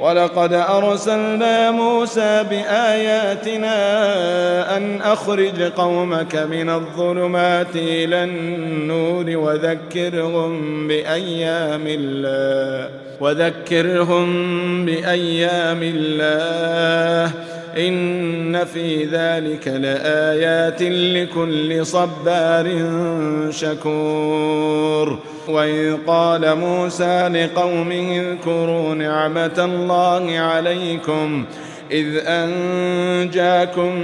ولقد أرسلنا موسى بآياتنا أن أخرج قومك من الظلمات إلى النور وذكرهم بأيام الله وذكرهم بأيام الله. إن في ذلك لآيات لكل صبار شكور. وإذ قال موسى لقومه اذكروا نعمة الله عليكم إذ أنجاكم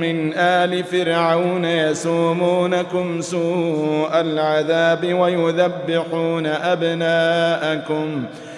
من آل فرعون يسومونكم سوء العذاب ويذبحون أبناءكم ۖ ويذبحون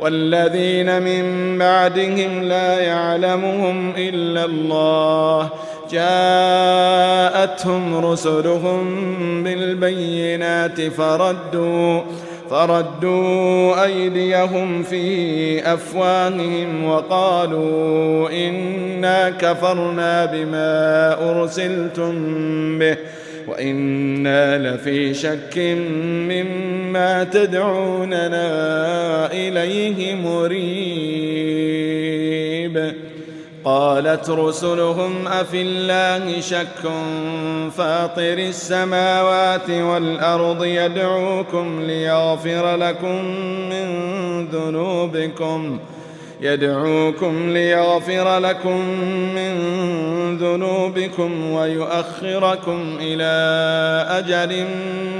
والذين من بعدهم لا يعلمهم إلا الله. جاءتهم رسلهم بالبينات فردوا فردوا أيديهم في أفواههم وقالوا إنا كفرنا بما أرسلتم به. وإنا لفي شك مما تدعوننا إليه مريب. قالت رسلهم أفي الله شك فاطر السماوات والأرض يدعوكم ليغفر لكم من ذنوبكم ۖ. يدعوكم ليغفر لكم من ذنوبكم ويؤخركم إلى أجل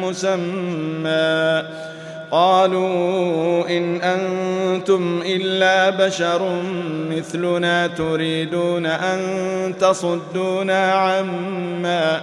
مسمى. قالوا إن أنتم إلا بشر مثلنا تريدون أن تصدونا عما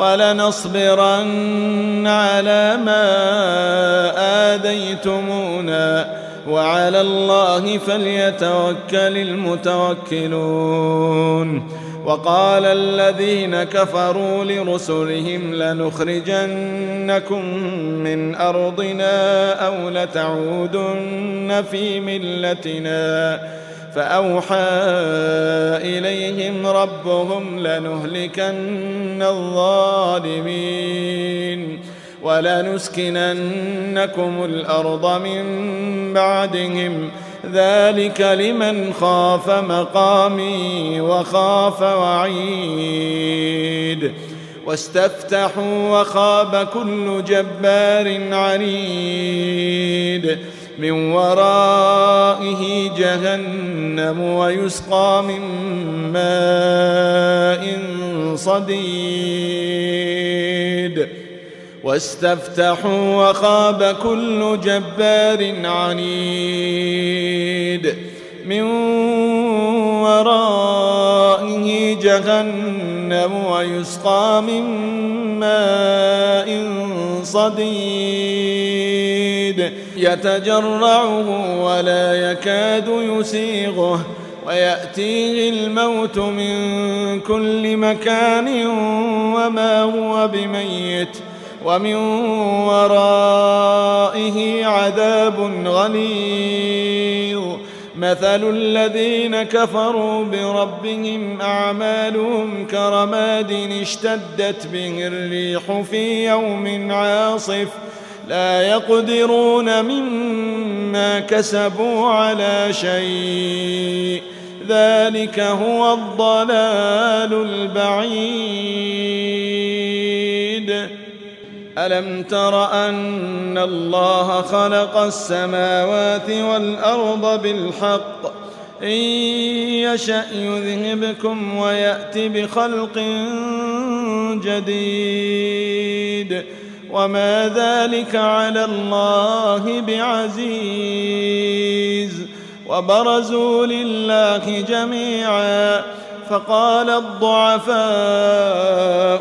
ولنصبرن على ما آذيتمونا وعلى الله فليتوكل المتوكلون. وقال الذين كفروا لرسلهم لنخرجنكم من أرضنا أو لتعودن في ملتنا فأوحى إليهم ربهم لنهلكن الظالمين ولنسكننكم الأرض من بعدهم. ذلك لمن خاف مقامي وخاف وعيد. واستفتحوا وخاب كل جبار عنيد. من ورائه جهنم ويسقى من ماء صديد. واستفتحوا وخاب كل جبار عنيد. من ورائه جهنم ويسقى من ماء صديد. يتجرعه ولا يكاد يسيغه ويأتيه الموت من كل مكان وما هو بميت ومن ورائه عذاب غليظ. مثل الذين كفروا بربهم أعمالهم كرماد اشتدت به الريح في يوم عاصف لا يقدرون مما كسبوا على شيء. ذلك هو الضلال البعيد. ألم تر أن الله خلق السماوات والأرض بالحق؟ إن يشأ يذهبكم ويأت بخلق جديد. وما ذلك على الله بعزيز. وبرزوا لله جميعا. فقال الضعفاء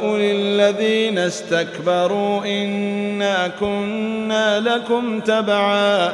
للذين استكبروا إنا كنا لكم تبعا.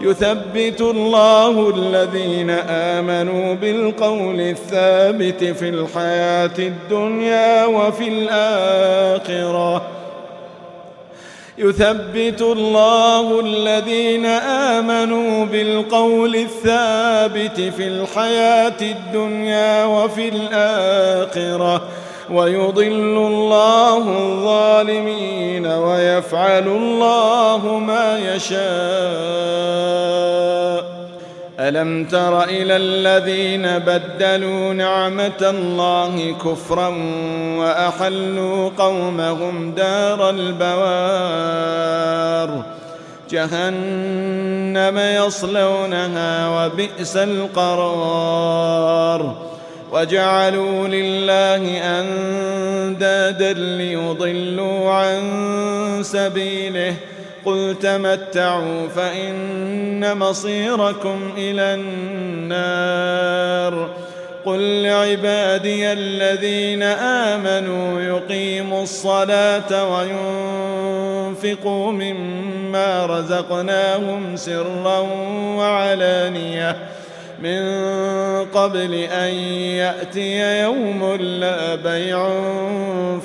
يثبت الله الذين آمنوا بالقول الثابت في الحياة الدنيا وفي الآخرة. يثبت الله الذين آمنوا بالقول الثابت في الحياة الدنيا وفي الآخرة. ويضل الله الظالمين ويفعل الله ما يشاء. ألم تر إلى الذين بدلوا نعمة الله كفرا وأحلوا قومهم دار البوار. جهنم يصلونها وبئس القرار. وجعلوا لله أندادا ليضلوا عن سبيله. قل تمتعوا فإن مصيركم إلى النار. قل لعبادي الذين آمنوا يقيموا الصلاة وينفقوا مما رزقناهم سرا وعلانيةً. من قبل أن يأتي يوم لا بيع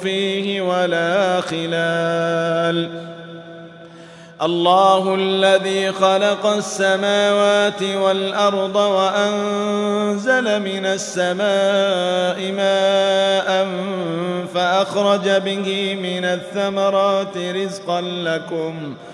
فيه ولا خلال. الله الذي خلق السماوات والأرض وأنزل من السماء ماء فأخرج به من الثمرات رزقا لكم ۖ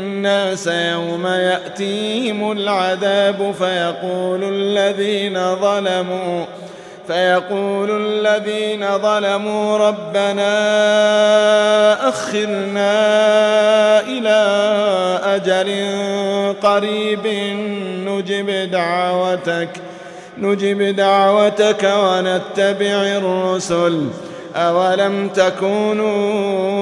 الناس يوم يأتيهم العذاب فيقول الذين ظلموا فيقول الذين ظلموا ربنا أخرنا إلى أجل قريب نجب دعوتك نجب دعوتك ونتبع الرسل أولم تكونوا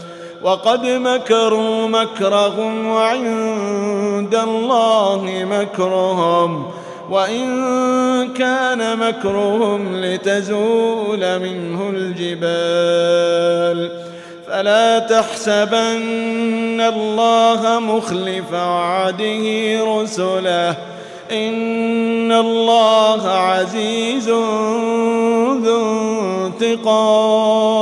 وقد مكروا مكرهم وعند الله مكرهم وإن كان مكرهم لتزول منه الجبال فلا تحسبن الله مخلف وعده رسله إن الله عزيز ذو انتقام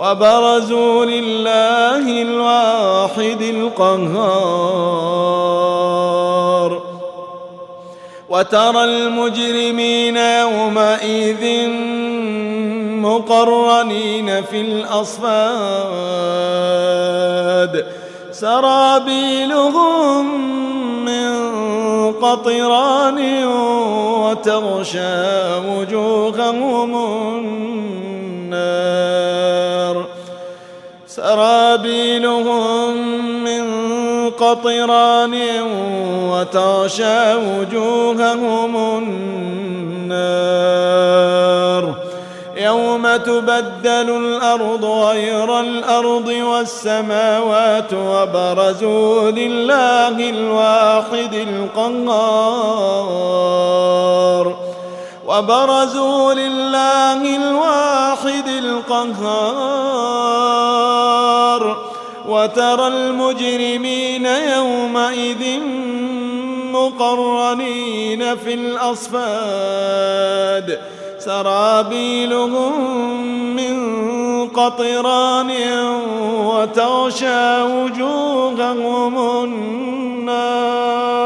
وبرزوا لله الواحد القهار. وترى المجرمين يومئذ مقرنين في الأصفاد. سرابيلهم من قطران وتغشى وجوههم النار. سرابيلهم من قطران وتغشى وجوههم النار. يوم تبدل الأرض غير الأرض والسماوات وبرزوا لله الواحد القهار. وبرزوا لله الواحد القهار وترى المجرمين يومئذ مقرنين في الأصفاد. سرابيلهم من قطران وتغشى وجوههم النار.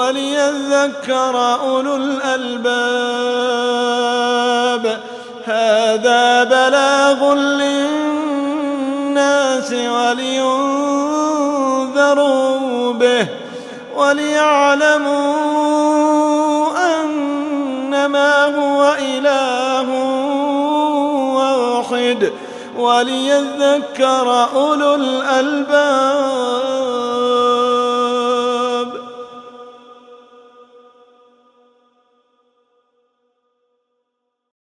وليذكر أولو الألباب. هذا بلاغ للناس ولينذروا به وليعلموا أنما هو إله واحد. وليذكر أولو الألباب.